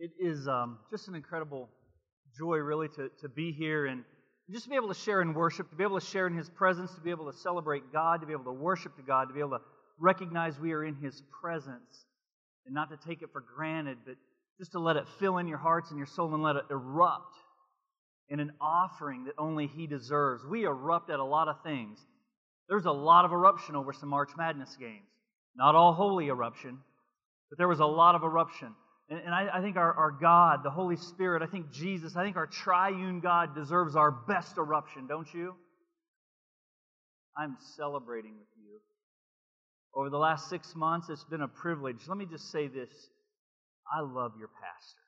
It is um, just an incredible joy, really, to, to be here and just to be able to share in worship, to be able to share in His presence, to be able to celebrate God, to be able to worship to God, to be able to recognize we are in His presence and not to take it for granted, but just to let it fill in your hearts and your soul and let it erupt in an offering that only He deserves. We erupt at a lot of things. There's a lot of eruption over some March Madness games. Not all holy eruption, but there was a lot of eruption. And, and I, I, think our, our God, the Holy Spirit, I think Jesus, I think our triune God deserves our best eruption, don't you? I'm celebrating with you. Over the last six months, it's been a privilege. Let me just say this I love your pastor.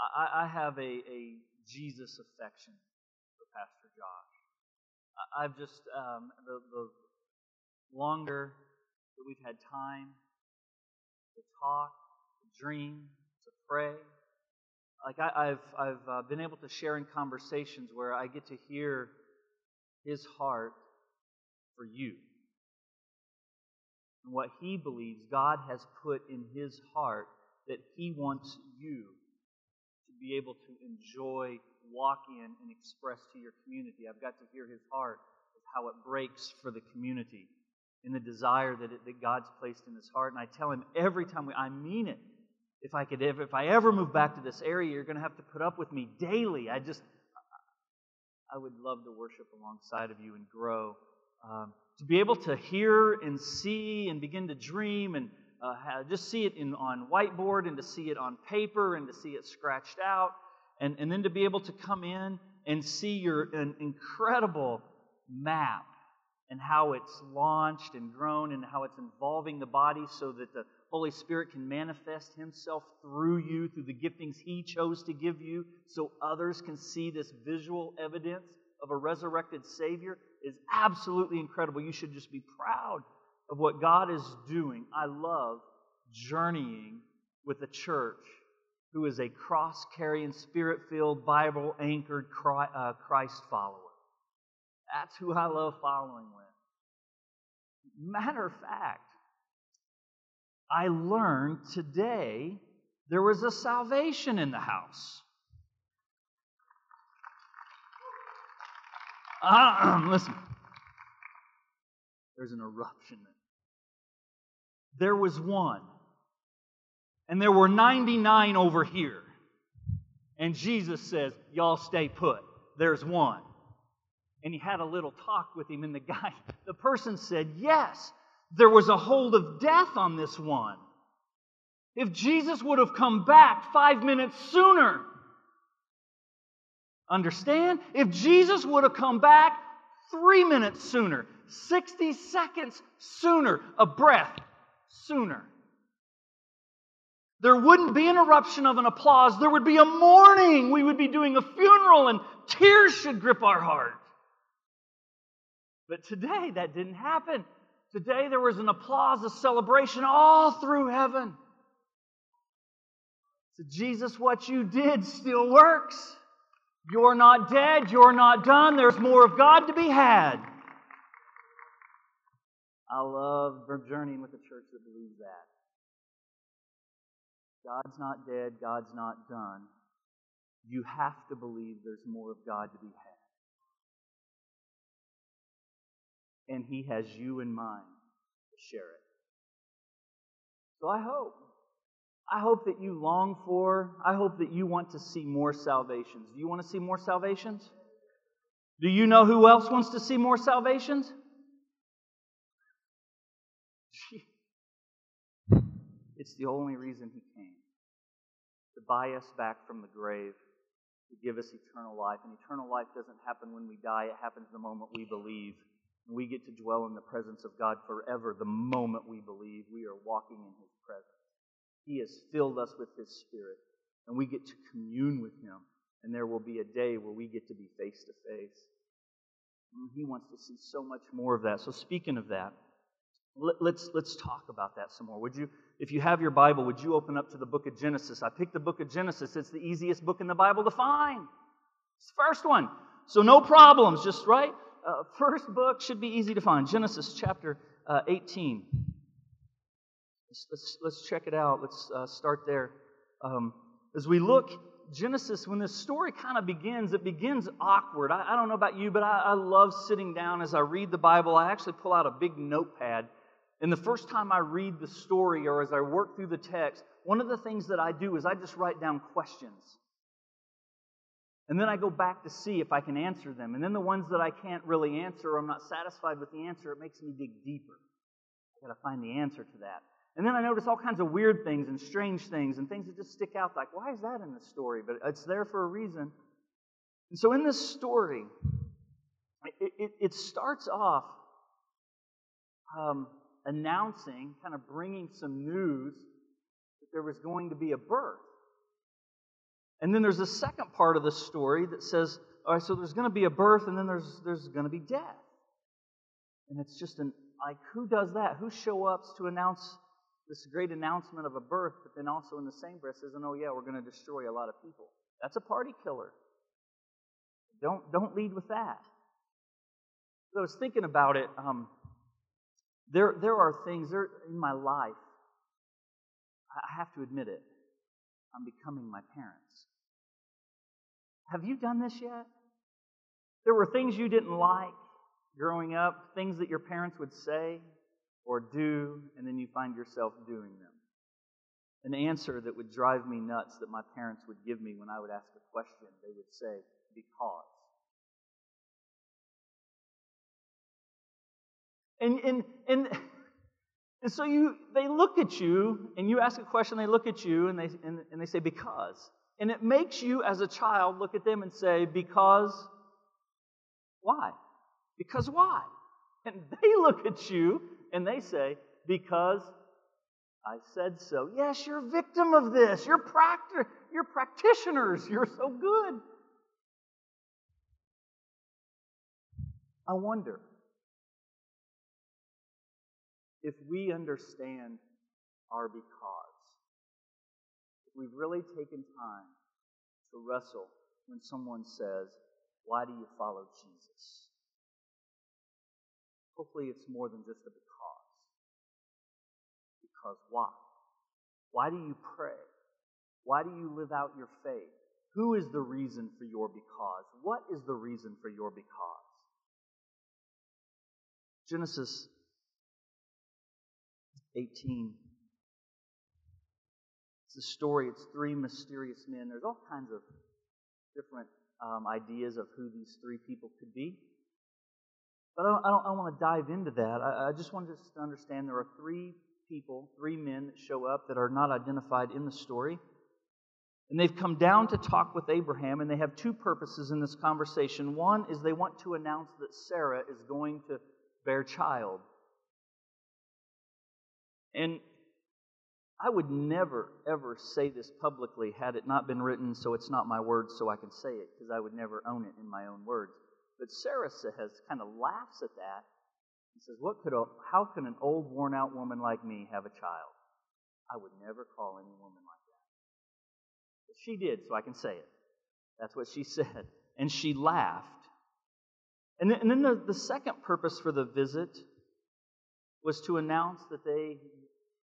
I, I have a, a, Jesus affection for Pastor Josh. I've just, um, the, the longer that we've had time to talk, dream, to pray. Like I, have I've uh, been able to share in conversations where I get to hear his heart for you. And what he believes God has put in his heart that he wants you to be able to enjoy, walk in, and express to your community. I've got to hear his heart of how it breaks for the community and the desire that, it, that God's placed in his heart. And I tell him every time we, I mean it if I could ever, if I ever move back to this area, you're going to have to put up with me daily. I just, I would love to worship alongside of you and grow. Um, to be able to hear and see and begin to dream and uh, just see it in, on whiteboard and to see it on paper and to see it scratched out and, and then to be able to come in and see your an incredible map and how it's launched and grown and how it's involving the body so that the Holy Spirit can manifest Himself through you, through the giftings He chose to give you, so others can see this visual evidence of a resurrected Savior is absolutely incredible. You should just be proud of what God is doing. I love journeying with a church who is a cross carrying, spirit filled, Bible anchored uh, Christ follower. That's who I love following with. Matter of fact, I learned today there was a salvation in the house. Uh, listen, there's an eruption. There was one, and there were 99 over here. And Jesus says, Y'all stay put. There's one. And he had a little talk with him, and the guy, the person said, Yes, there was a hold of death on this one. If Jesus would have come back five minutes sooner, understand? If Jesus would have come back three minutes sooner, 60 seconds sooner, a breath sooner, there wouldn't be an eruption of an applause. There would be a mourning. We would be doing a funeral, and tears should grip our heart. But today, that didn't happen. Today there was an applause, a celebration all through heaven. So, Jesus, what you did still works. You're not dead. You're not done. There's more of God to be had. I love journeying with a church that believes that. God's not dead. God's not done. You have to believe there's more of God to be had. And He has you in mind to share it. So I hope. I hope that you long for, I hope that you want to see more salvations. Do you want to see more salvations? Do you know who else wants to see more salvations? It's the only reason he came to buy us back from the grave, to give us eternal life. And eternal life doesn't happen when we die, it happens the moment we believe. We get to dwell in the presence of God forever the moment we believe we are walking in His presence. He has filled us with His Spirit, and we get to commune with Him. And there will be a day where we get to be face to face. Mm, he wants to see so much more of that. So, speaking of that, let's, let's talk about that some more. Would you, if you have your Bible, would you open up to the book of Genesis? I picked the book of Genesis. It's the easiest book in the Bible to find. It's the first one. So, no problems, just right? Uh, first book should be easy to find Genesis chapter uh, 18. Let's, let's, let's, check it out. Let's uh, start there. Um, as we look, Genesis, when this story kind of begins, it begins awkward. I, I don't know about you, but I, I love sitting down as I read the Bible. I actually pull out a big notepad. And the first time I read the story or as I work through the text, one of the things that I do is I just write down questions. And then I go back to see if I can answer them. And then the ones that I can't really answer or I'm not satisfied with the answer, it makes me dig deeper. I got to find the answer to that. And then I notice all kinds of weird things and strange things and things that just stick out like, why is that in the story? But it's there for a reason. And so in this story, it, it, it starts off um, announcing, kind of bringing some news that there was going to be a birth. And then there's a second part of the story that says, all right, so there's going to be a birth and then there's, there's going to be death. And it's just an, like, who does that? Who show up to announce this great announcement of a birth, but then also in the same breath says, oh yeah, we're going to destroy a lot of people. That's a party killer. Don't, don't lead with that. So I was thinking about it. Um, there, there are things there in my life, I have to admit it, I'm becoming my parents. Have you done this yet? There were things you didn't like growing up, things that your parents would say or do, and then you find yourself doing them. An answer that would drive me nuts that my parents would give me when I would ask a question, they would say, because. And, and, and, and so you, they look at you, and you ask a question, they look at you, and they, and, and they say, because. And it makes you, as a child, look at them and say, because why? Because why? And they look at you and they say, because I said so. Yes, you're a victim of this. You're, practi- you're practitioners. You're so good. I wonder if we understand our because, if we've really taken time to wrestle when someone says, Why do you follow Jesus? Hopefully, it's more than just a because. Because why? Why do you pray? Why do you live out your faith? Who is the reason for your because? What is the reason for your because? Genesis 18. It's a story, it's three mysterious men. There's all kinds of different um, ideas of who these three people could be. But I don't, I don't, I don't want to dive into that. I, I just want us to understand there are three people, three men that show up that are not identified in the story. And they've come down to talk with Abraham, and they have two purposes in this conversation. One is they want to announce that Sarah is going to bear child. And I would never, ever say this publicly had it not been written, so it's not my words, so I can say it, because I would never own it in my own words. But Sarah has kind of laughs at that and says, "What could a, how can an old, worn-out woman like me have a child? I would never call any woman like that." But she did, so I can say it. That's what she said, and she laughed. And then, and then the, the second purpose for the visit was to announce that they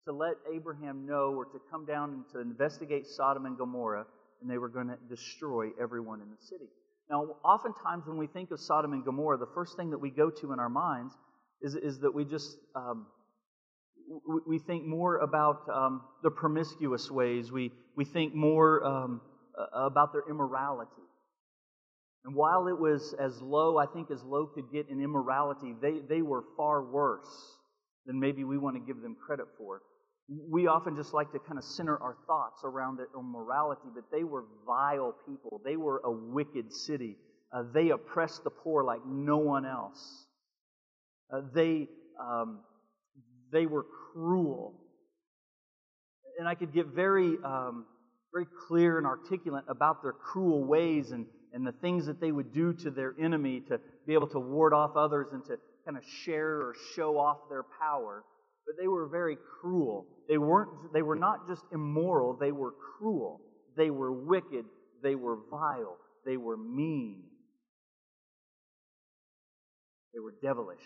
to let Abraham know or to come down and to investigate Sodom and Gomorrah, and they were going to destroy everyone in the city. Now, oftentimes when we think of Sodom and Gomorrah, the first thing that we go to in our minds is, is that we just um, we, think more about um, the promiscuous ways. We, we think more um, about their immorality. And while it was as low, I think, as low could get in immorality, they, they were far worse than maybe we want to give them credit for. We often just like to kind of center our thoughts around their immorality, but they were vile people. They were a wicked city. Uh, they oppressed the poor like no one else. Uh, they, um, they were cruel. And I could get very, um, very clear and articulate about their cruel ways and, and the things that they would do to their enemy to be able to ward off others and to kind of share or show off their power but they were very cruel. They weren't they were not just immoral, they were cruel. They were wicked, they were vile, they were mean. They were devilish.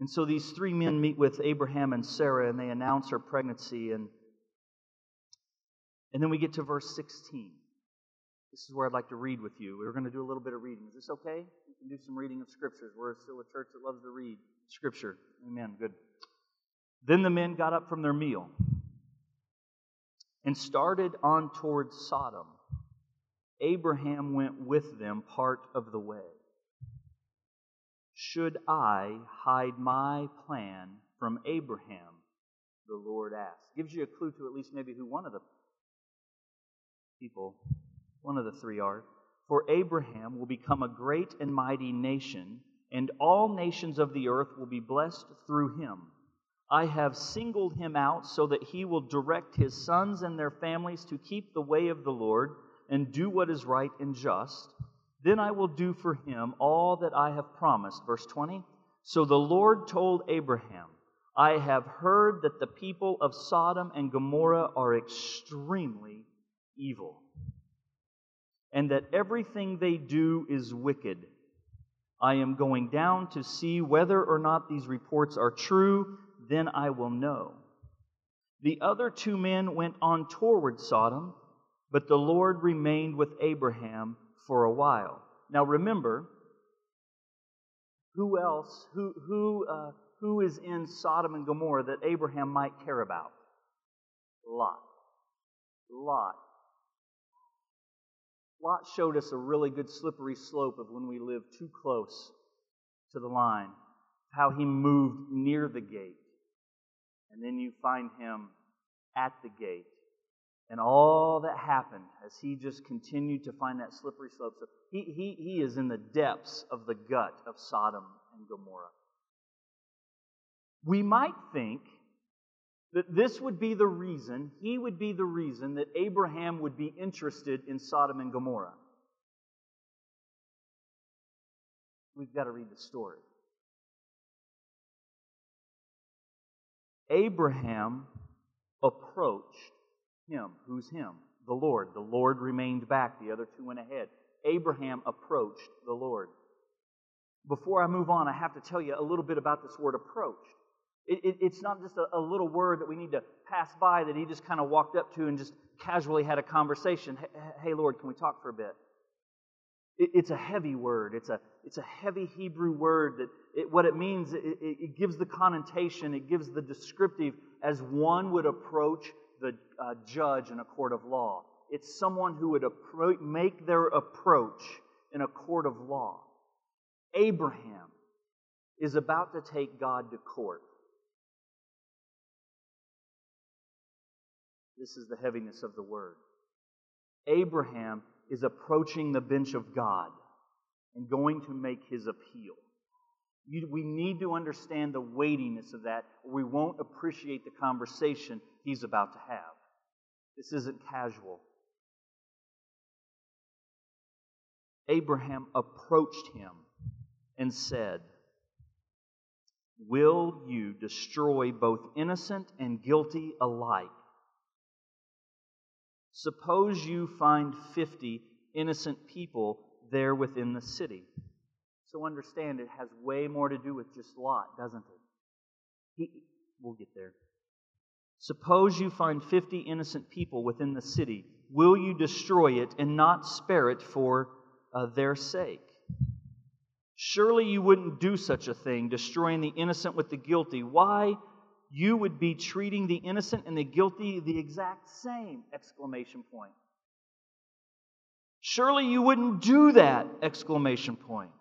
And so these three men meet with Abraham and Sarah and they announce her pregnancy and And then we get to verse 16. This is where I'd like to read with you. We're going to do a little bit of reading. Is this okay? We can do some reading of scriptures. We're still a church that loves to read scripture. Amen. Good. Then the men got up from their meal and started on toward Sodom. Abraham went with them part of the way. Should I hide my plan from Abraham? The Lord asked. Gives you a clue to at least maybe who one of the people, one of the three are. For Abraham will become a great and mighty nation, and all nations of the earth will be blessed through him. I have singled him out so that he will direct his sons and their families to keep the way of the Lord and do what is right and just. Then I will do for him all that I have promised. Verse 20. So the Lord told Abraham, I have heard that the people of Sodom and Gomorrah are extremely evil, and that everything they do is wicked. I am going down to see whether or not these reports are true, then I will know. The other two men went on toward Sodom, but the Lord remained with Abraham for a while. Now remember, who else, who, who, uh, who is in Sodom and Gomorrah that Abraham might care about? Lot. Lot. Lot showed us a really good slippery slope of when we live too close to the line, how he moved near the gate. And then you find him at the gate. And all that happened as he just continued to find that slippery slope. So he, he, he is in the depths of the gut of Sodom and Gomorrah. We might think that this would be the reason, he would be the reason that Abraham would be interested in Sodom and Gomorrah. We've got to read the story. Abraham approached him. Who's him? The Lord. The Lord remained back, the other two went ahead. Abraham approached the Lord. Before I move on, I have to tell you a little bit about this word approached. It, it, it's not just a, a, little word that we need to pass by that he just kind of walked up to and just casually had a conversation. Hey, hey Lord, can we talk for a bit? It, it's a heavy word. It's a, it's a heavy Hebrew word that what it means, it, gives the connotation, it gives the descriptive as one would approach the uh, judge in a court of law. It's someone who would appro- make their approach in a court of law. Abraham is about to take God to court. This is the heaviness of the word. Abraham is approaching the bench of God and going to make his appeal. You, we need to understand the weightiness of that, or we won't appreciate the conversation he's about to have. This isn't casual. Abraham approached him and said, Will you destroy both innocent and guilty alike? Suppose you find 50 innocent people there within the city. So understand it has way more to do with just Lot, doesn't it? He, we'll get there. Suppose you find 50 innocent people within the city. Will you destroy it and not spare it for uh, their sake? Surely you wouldn't do such a thing, destroying the innocent with the guilty. Why? You would be treating the innocent and the guilty the exact same! Exclamation point. Surely you wouldn't do that! Exclamation point.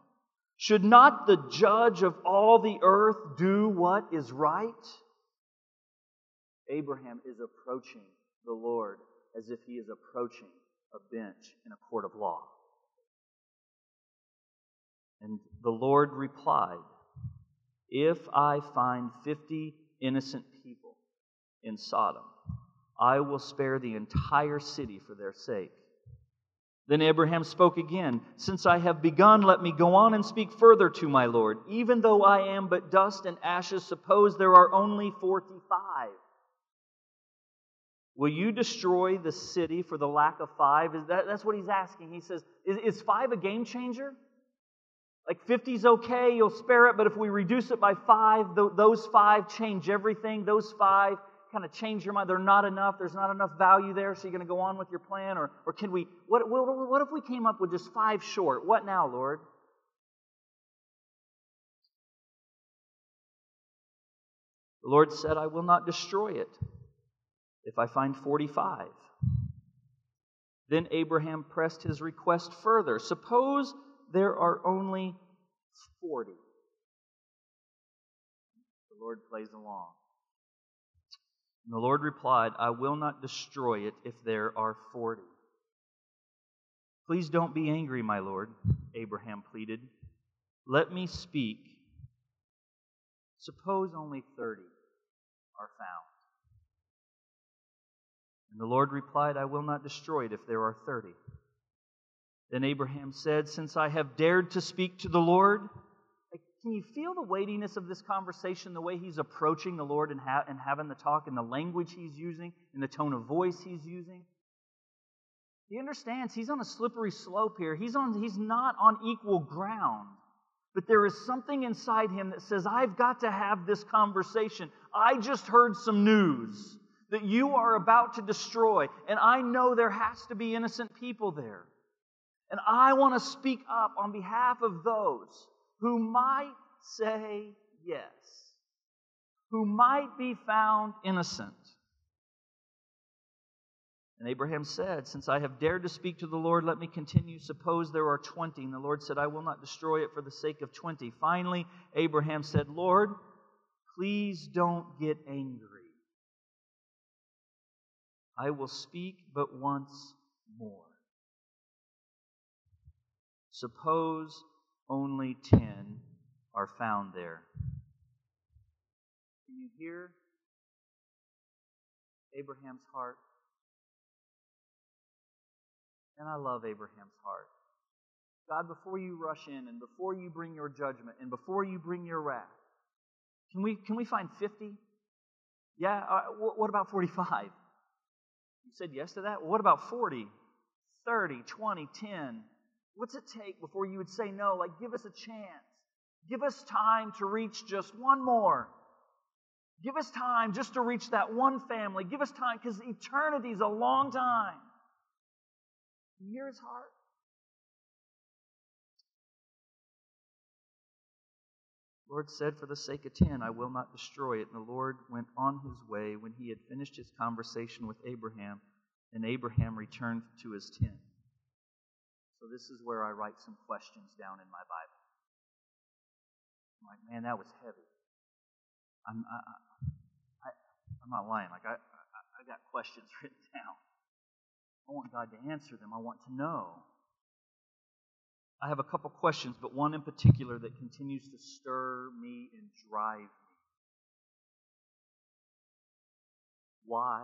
Should not the judge of all the earth do what is right? Abraham is approaching the Lord as if he is approaching a bench in a court of law. And the Lord replied, If I find 50 innocent people in Sodom, I will spare the entire city for their sake. Then Abraham spoke again, Since I have begun, let me go on and speak further to my Lord. Even though I am but dust and ashes, suppose there are only 45. Will you destroy the city for the lack of five? Is that, that's what he's asking. He says, is, is five a game changer? Like 50 is okay, you'll spare it, but if we reduce it by five, th- those five change everything. Those five kind of change your mind? They're not enough. There's not enough value there, so you're going to go on with your plan? Or, or can we, what, what, what if we came up with just five short? What now, Lord? The Lord said, I will not destroy it if I find 45. Then Abraham pressed his request further. Suppose there are only 40. The Lord plays along. And the Lord replied, I will not destroy it if there are 40. Please don't be angry, my Lord, Abraham pleaded. Let me speak. Suppose only 30 are found. And the Lord replied, I will not destroy it if there are 30. Then Abraham said, Since I have dared to speak to the Lord, can you feel the weightiness of this conversation, the way he's approaching the Lord and, ha- and having the talk, and the language he's using, and the tone of voice he's using? He understands he's on a slippery slope here. He's, on, he's not on equal ground. But there is something inside him that says, I've got to have this conversation. I just heard some news that you are about to destroy, and I know there has to be innocent people there. And I want to speak up on behalf of those who might say yes, who might be found innocent. And Abraham said, Since I have dared to speak to the Lord, let me continue. Suppose there are 20. And the Lord said, I will not destroy it for the sake of 20. Finally, Abraham said, Lord, please don't get angry. I will speak but once more. Suppose only 10 are found there. Can you hear Abraham's heart? And I love Abraham's heart. God, before you rush in and before you bring your judgment and before you bring your wrath, can we, can we find 50? Yeah, uh, what about 45? You said yes to that? What about 40, 30, 20, 10? What's it take before you would say no? Like, give us a chance. Give us time to reach just one more. Give us time just to reach that one family. Give us time because eternity is a long time. You hear his heart? Lord said, For the sake of ten, I will not destroy it. And the Lord went on his way when he had finished his conversation with Abraham, and Abraham returned to his tent. So this is where I write some questions down in my Bible. I'm like, man, that was heavy. I'm, I, I, I'm not lying. Like, I, I, I got questions written down. I want God to answer them. I want to know. I have a couple questions, but one in particular that continues to stir me and drive me. Why?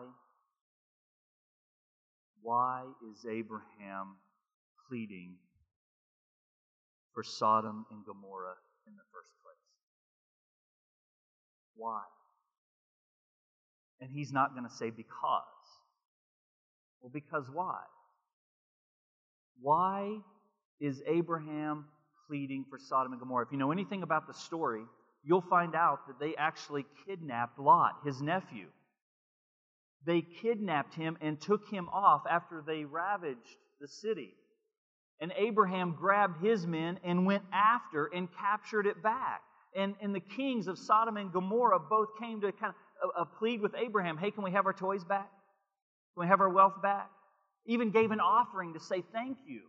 Why is Abraham pleading for Sodom and Gomorrah in the first place? Why? And he's not going to say because. Well, because why? Why is Abraham pleading for Sodom and Gomorrah? If you know anything about the story, you'll find out that they actually kidnapped Lot, his nephew. They kidnapped him and took him off after they ravaged the city. And Abraham grabbed his men and went after and captured it back. And, and the kings of Sodom and Gomorrah both came to kind of plead with Abraham hey, can we have our toys back? Can we have our wealth back? Even gave an offering to say thank you.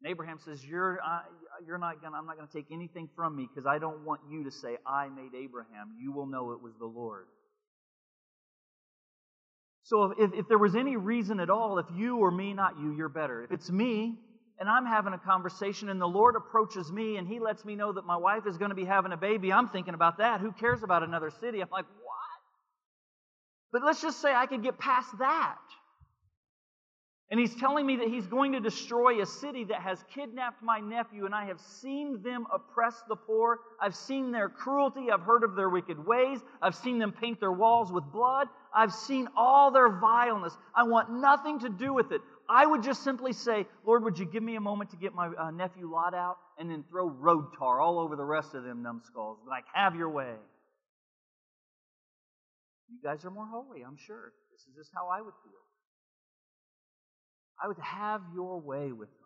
And Abraham says, You're, uh, you're not gonna, I'm not going to take anything from me because I don't want you to say, I made Abraham. You will know it was the Lord. So if, if there was any reason at all, if you or me, not you, you're better. If it's me, and I'm having a conversation and the Lord approaches me and He lets me know that my wife is going to be having a baby, I'm thinking about that. Who cares about another city? I'm like, what? But let's just say I could get past that. And he's telling me that he's going to destroy a city that has kidnapped my nephew, and I have seen them oppress the poor. I've seen their cruelty. I've heard of their wicked ways. I've seen them paint their walls with blood. I've seen all their vileness. I want nothing to do with it. I would just simply say, Lord, would you give me a moment to get my uh, nephew Lot out and then throw road tar all over the rest of them numbskulls? Like, have your way. You guys are more holy, I'm sure. This is just how I would feel. I would have your way with them.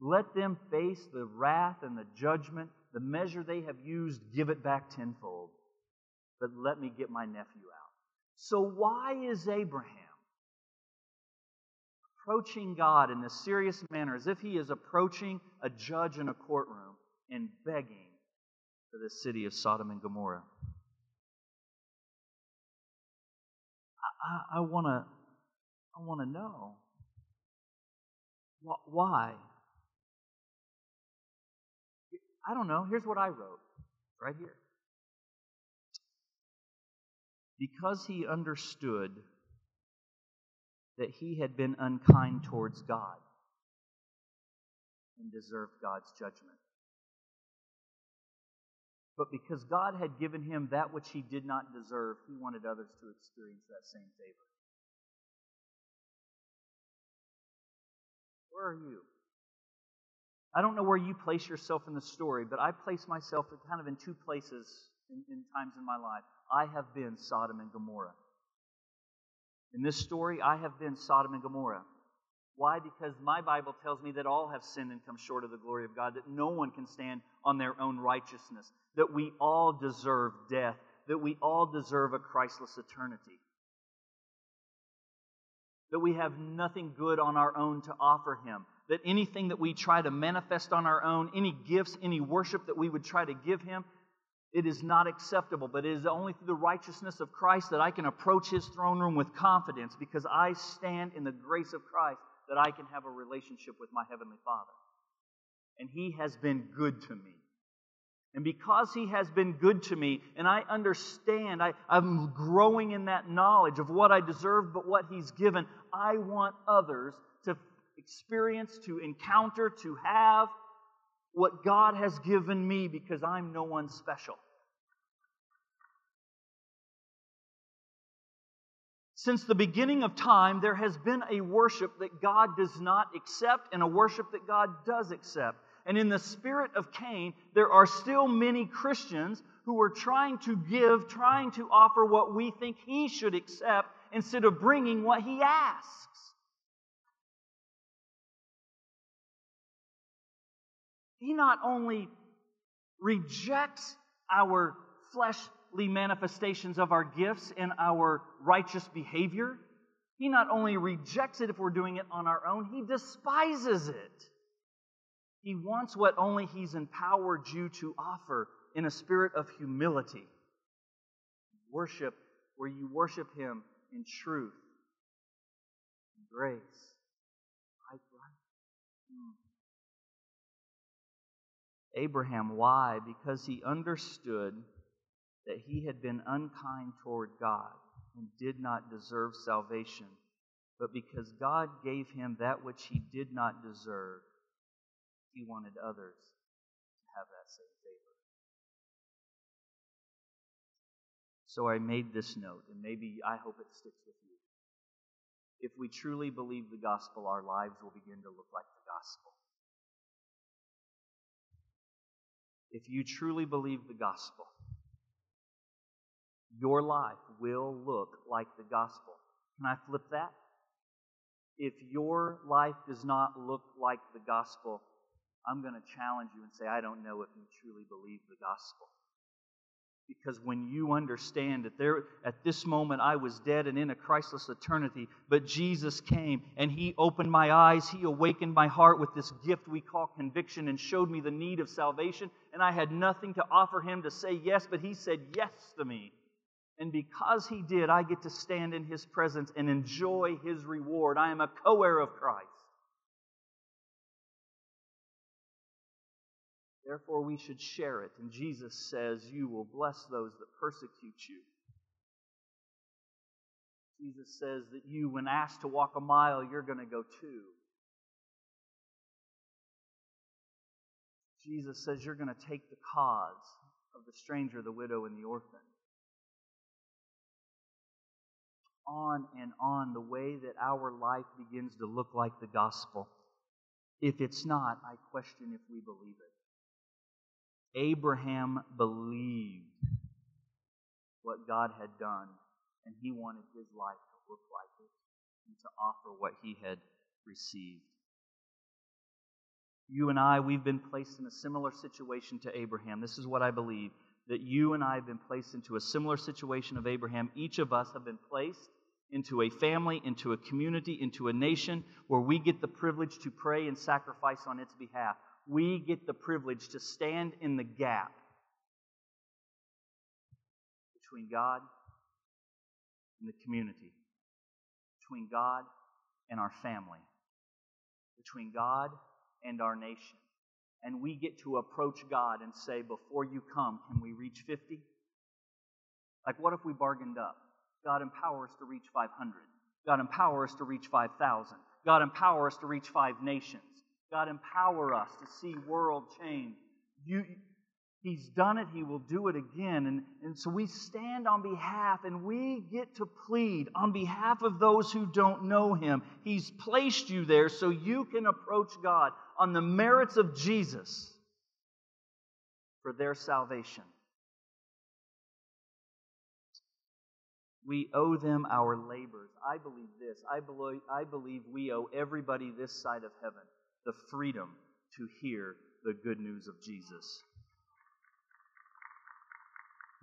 Let them face the wrath and the judgment. The measure they have used, give it back tenfold. But let me get my nephew out. So, why is Abraham approaching God in this serious manner as if he is approaching a judge in a courtroom and begging for the city of Sodom and Gomorrah? I, I want to I want to know. Why? I don't know. Here's what I wrote right here. Because he understood that he had been unkind towards God and deserved God's judgment. But because God had given him that which he did not deserve, he wanted others to experience that same favor. Where are you? I don't know where you place yourself in the story, but I place myself kind of in two places in, in times in my life. I have been Sodom and Gomorrah. In this story, I have been Sodom and Gomorrah. Why? Because my Bible tells me that all have sinned and come short of the glory of God, that no one can stand on their own righteousness, that we all deserve death, that we all deserve a Christless eternity that we have nothing good on our own to offer Him. That anything that we try to manifest on our own, any gifts, any worship that we would try to give Him, it is not acceptable. But it is only through the righteousness of Christ that I can approach His throne room with confidence because I stand in the grace of Christ that I can have a relationship with my Heavenly Father. And He has been good to me. And because He has been good to me, and I understand, I, am growing in that knowledge of what I deserve, but what He's given, I want others to experience, to encounter, to have what God has given me because I'm no one special. Since the beginning of time, there has been a worship that God does not accept and a worship that God does accept. And in the spirit of Cain, there are still many Christians who are trying to give, trying to offer what we think he should accept instead of bringing what he asks. He not only rejects our fleshly manifestations of our gifts and our righteous behavior, he not only rejects it if we're doing it on our own, he despises it. He wants what only He's empowered you to offer in a spirit of humility. Worship where you worship Him in truth and grace. Abraham, why? Because he understood that he had been unkind toward God and did not deserve salvation, but because God gave him that which he did not deserve, he wanted others to have that same favor. So I made this note, and maybe I hope it sticks with you. If we truly believe the gospel, our lives will begin to look like the gospel. If you truly believe the gospel, your life will look like the gospel. Can I flip that? If your life does not look like the gospel, I'm going to challenge you and say, I don't know if you truly believe the gospel. Because when you understand that there, at this moment I was dead and in a Christless eternity, but Jesus came and He opened my eyes, He awakened my heart with this gift we call conviction and showed me the need of salvation, and I had nothing to offer Him to say yes, but He said yes to me. And because He did, I get to stand in His presence and enjoy His reward. I am a co heir of Christ. Therefore, we should share it. And Jesus says, You will bless those that persecute you. Jesus says that you, when asked to walk a mile, you're going to go two. Jesus says you're going to take the cause of the stranger, the widow, and the orphan. On and on, the way that our life begins to look like the gospel. If it's not, I question if we believe it. Abraham believed what God had done and he wanted his life to look like it and to offer what he had received. You and I, we've been placed in a similar situation to Abraham. This is what I believe that you and I have been placed into a similar situation of Abraham. Each of us have been placed into a family, into a community, into a nation where we get the privilege to pray and sacrifice on its behalf. We get the privilege to stand in the gap between God and the community, between God and our family, between God and our nation. And we get to approach God and say, Before you come, can we reach 50? Like, what if we bargained up? God, empower us to reach 500. God, empower us to reach 5,000. God, empower us to reach five nations. God, empower us to see world change. You, He's done it, He will do it again. And, and so we stand on behalf and we get to plead on behalf of those who don't know Him. He's placed you there so you can approach God on the merits of Jesus for their salvation. We owe them our labors. I believe this. I believe, I believe we owe everybody this side of heaven the freedom to hear the good news of Jesus.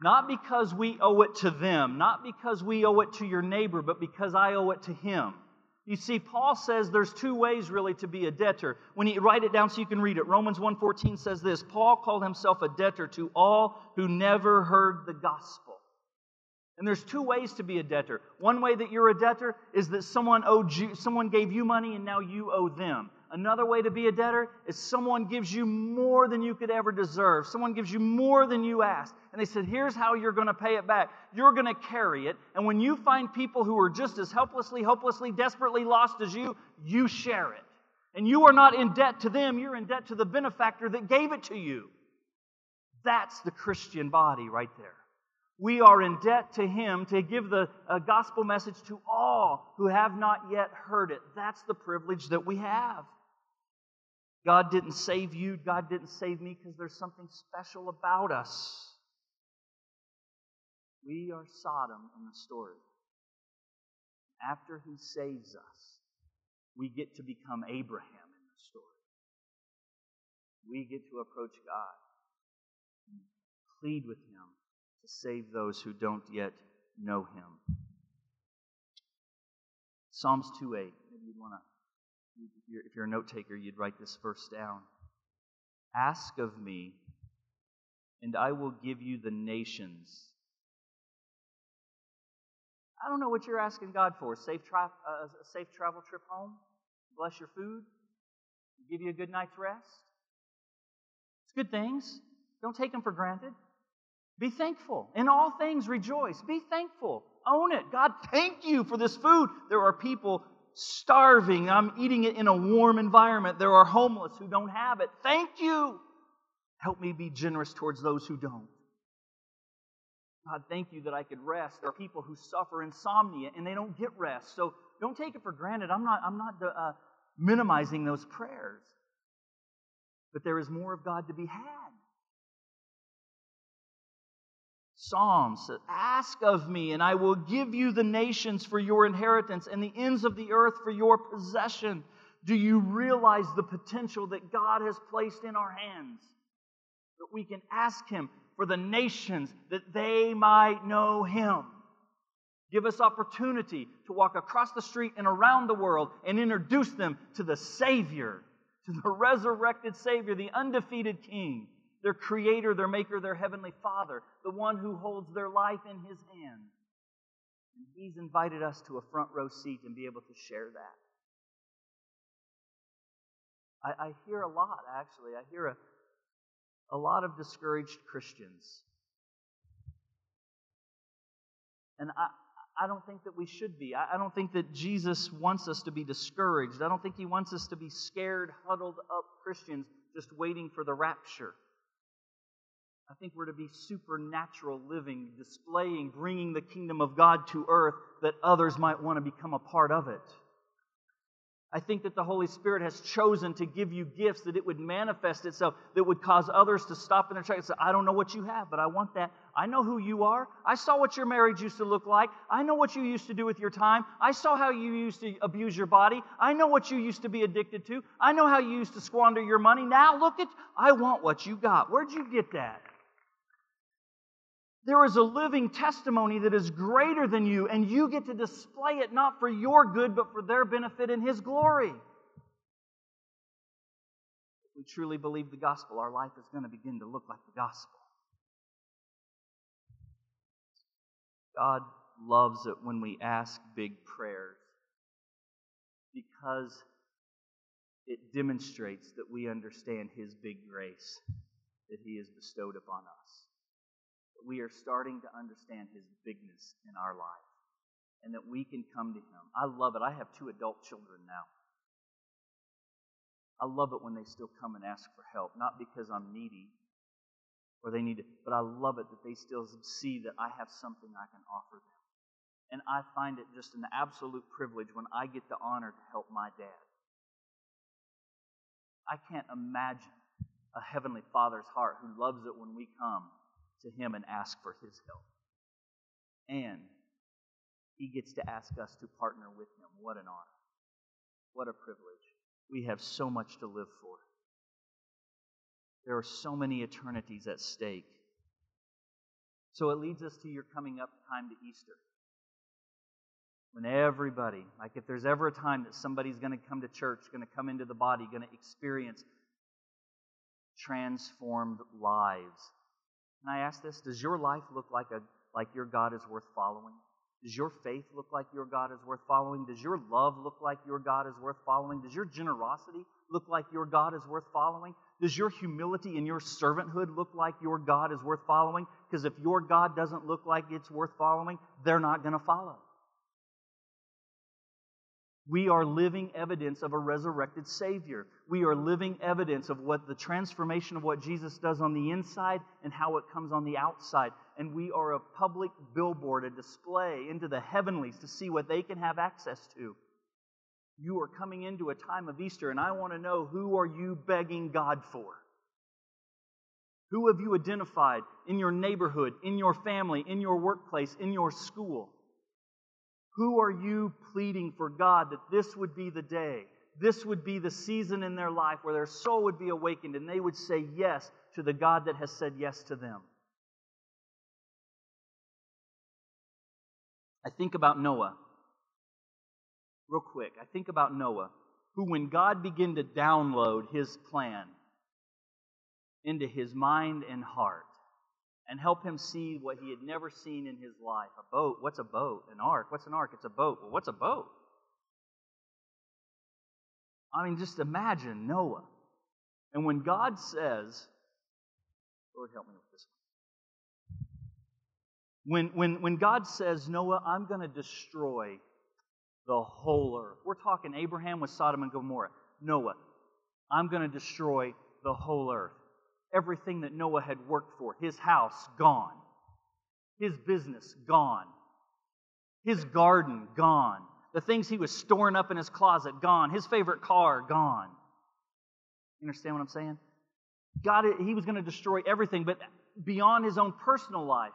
Not because we owe it to them, not because we owe it to your neighbor, but because I owe it to him. You see, Paul says there's two ways really to be a debtor. When you write it down so you can read it, Romans 1:14 says this: Paul called himself a debtor to all who never heard the gospel. And there's two ways to be a debtor. One way that you're a debtor is that someone owed you, someone gave you money and now you owe them. Another way to be a debtor is someone gives you more than you could ever deserve. Someone gives you more than you asked. And they said, Here's how you're going to pay it back. You're going to carry it. And when you find people who are just as helplessly, hopelessly, desperately lost as you, you share it. And you are not in debt to them, you're in debt to the benefactor that gave it to you. That's the Christian body right there. We are in debt to Him to give the uh, gospel message to all who have not yet heard it. That's the privilege that we have. God didn't save you, God didn't save me because there's something special about us. We are Sodom in the story. After He saves us, we get to become Abraham in the story. We get to approach God and plead with Him to save those who don't yet know Him. Psalms 2 8. Maybe you want to if you're a note taker, you'd write this verse down. Ask of me, and I will give you the nations. I don't know what you're asking God for. Safe uh, a safe travel trip home? Bless your food? Give you a good night's rest? It's good things. Don't take them for granted. Be thankful. In all things, rejoice. Be thankful. Own it. God, thank you for this food. There are people starving. I'm eating it in a warm environment. There are homeless who don't have it. Thank you. Help me be generous towards those who don't. God, thank you that I could rest. There are people who suffer insomnia and they don't get rest. So don't take it for granted. I'm not, I'm not uh, minimizing those prayers. But there is more of God to be had. Psalms Ask of me, and I will give you the nations for your inheritance and the ends of the earth for your possession. Do you realize the potential that God has placed in our hands? That we can ask Him for the nations that they might know Him. Give us opportunity to walk across the street and around the world and introduce them to the Savior, to the resurrected Savior, the undefeated King their creator, their maker, their heavenly father, the one who holds their life in his hand. And he's invited us to a front row seat and be able to share that. I, I hear a lot, actually. I hear a, a lot of discouraged Christians. And I, I don't think that we should be. I, I don't think that Jesus wants us to be discouraged. I don't think he wants us to be scared, huddled up Christians just waiting for the rapture. I think we're to be supernatural living, displaying, bringing the kingdom of God to earth that others might want to become a part of it. I think that the Holy Spirit has chosen to give you gifts that it would manifest itself, that would cause others to stop in their tracks and say, I don't know what you have, but I want that. I know who you are. I saw what your marriage used to look like. I know what you used to do with your time. I saw how you used to abuse your body. I know what you used to be addicted to. I know how you used to squander your money. Now look at, I want what you got. Where'd you get that? There is a living testimony that is greater than you, and you get to display it not for your good, but for their benefit and His glory. If we truly believe the gospel, our life is going to begin to look like the gospel. God loves it when we ask big prayers because it demonstrates that we understand His big grace that He has bestowed upon us we are starting to understand His bigness in our life and that we can come to Him. I love it. I have two adult children now. I love it when they still come and ask for help, not because I'm needy or they need it, but I love it that they still see that I have something I can offer them. And I find it just an absolute privilege when I get the honor to help my dad. I can't imagine a Heavenly Father's heart who loves it when we come to Him and ask for His help. And He gets to ask us to partner with Him. What an honor. What a privilege. We have so much to live for. There are so many eternities at stake. So it leads us to your coming up time to Easter. When everybody, like if there's ever a time that somebody's going to come to church, going to come into the body, going to experience transformed lives, can I ask this? Does your life look like, a, like your God is worth following? Does your faith look like your God is worth following? Does your love look like your God is worth following? Does your generosity look like your God is worth following? Does your humility and your servanthood look like your God is worth following? Because if your God doesn't look like it's worth following, they're not going to follow. We are living evidence of a resurrected Savior. We are living evidence of what the transformation of what Jesus does on the inside and how it comes on the outside. And we are a public billboard, a display into the heavenlies to see what they can have access to. You are coming into a time of Easter, and I want to know who are you begging God for? Who have you identified in your neighborhood, in your family, in your workplace, in your school? Who are you pleading for God that this would be the day? This would be the season in their life where their soul would be awakened and they would say yes to the God that has said yes to them. I think about Noah. Real quick, I think about Noah, who, when God began to download his plan into his mind and heart, and help him see what he had never seen in his life. A boat. What's a boat? An ark. What's an ark? It's a boat. Well, what's a boat? I mean, just imagine Noah. And when God says, Lord, help me with this one. When, when, when God says, Noah, I'm going to destroy the whole earth. We're talking Abraham with Sodom and Gomorrah. Noah, I'm going to destroy the whole earth everything that Noah had worked for his house, gone. His business, gone. His garden, gone. The things he was storing up in his closet, gone. His favorite car, gone. You understand what I'm saying? God, he was going to destroy everything, but beyond his own personal life.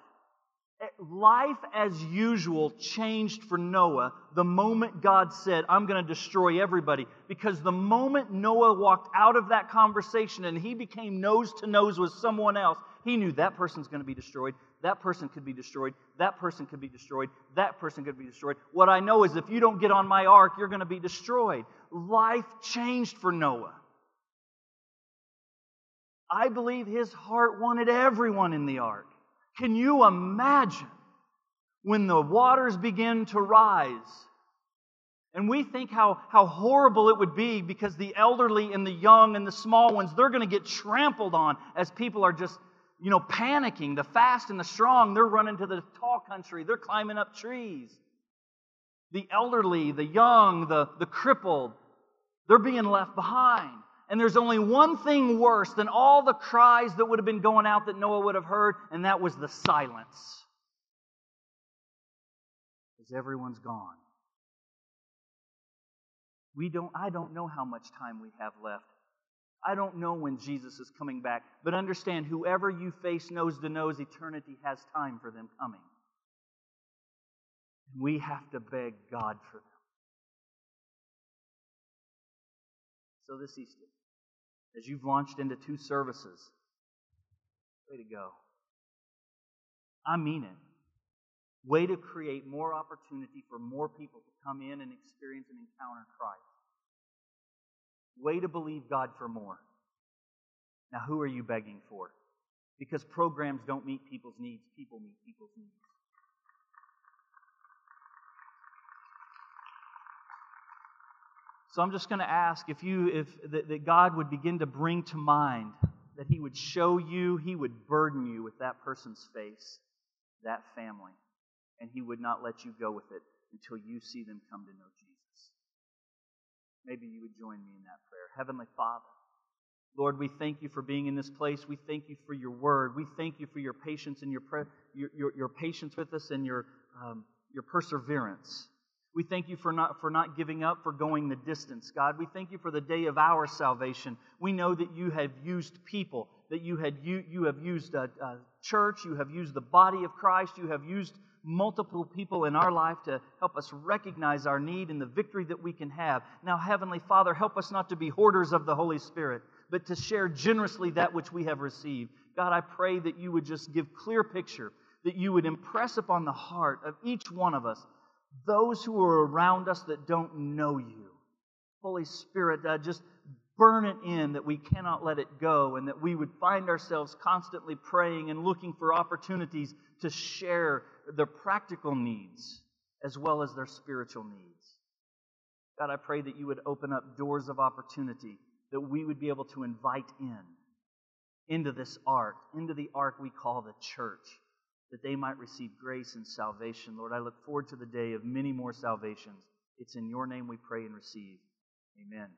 Life as usual changed for Noah the moment God said, I'm going to destroy everybody. Because the moment Noah walked out of that conversation and he became nose to nose with someone else, he knew that person's going to be destroyed. That person could be destroyed. That person could be destroyed. That person could be destroyed. What I know is if you don't get on my ark, you're going to be destroyed. Life changed for Noah. I believe his heart wanted everyone in the ark. Can you imagine when the waters begin to rise? And we think how, how horrible it would be because the elderly and the young and the small ones, they're going to get trampled on as people are just, you know, panicking. The fast and the strong, they're running to the tall country, they're climbing up trees. The elderly, the young, the, the crippled, they're being left behind. And there's only one thing worse than all the cries that would have been going out that Noah would have heard, and that was the silence. Because everyone's gone. We don't, I don't know how much time we have left. I don't know when Jesus is coming back. But understand, whoever you face nose to nose, eternity has time for them coming. And We have to beg God for them. So this Easter, as you've launched into two services, way to go. I mean it. Way to create more opportunity for more people to come in and experience and encounter Christ. Way to believe God for more. Now, who are you begging for? Because programs don't meet people's needs, people meet people's needs. So I'm just going to ask if you, if that, that God would begin to bring to mind, that He would show you, He would burden you with that person's face, that family, and He would not let you go with it until you see them come to know Jesus. Maybe you would join me in that prayer. Heavenly Father, Lord, we thank you for being in this place. We thank you for your word. We thank you for your patience and your, your, your, your patience with us and your, um, your perseverance. We thank you for not, for not giving up, for going the distance, God. We thank you for the day of our salvation. We know that you have used people, that you, had, you, you have used a, a church, you have used the body of Christ, you have used multiple people in our life to help us recognize our need and the victory that we can have. Now, Heavenly Father, help us not to be hoarders of the Holy Spirit, but to share generously that which we have received. God, I pray that you would just give clear picture, that you would impress upon the heart of each one of us those who are around us that don't know you. Holy Spirit, uh, just burn it in that we cannot let it go and that we would find ourselves constantly praying and looking for opportunities to share their practical needs as well as their spiritual needs. God, I pray that you would open up doors of opportunity that we would be able to invite in into this ark, into the ark we call the church that they might receive grace and salvation. Lord, I look forward to the day of many more salvations. It's in your name we pray and receive. Amen.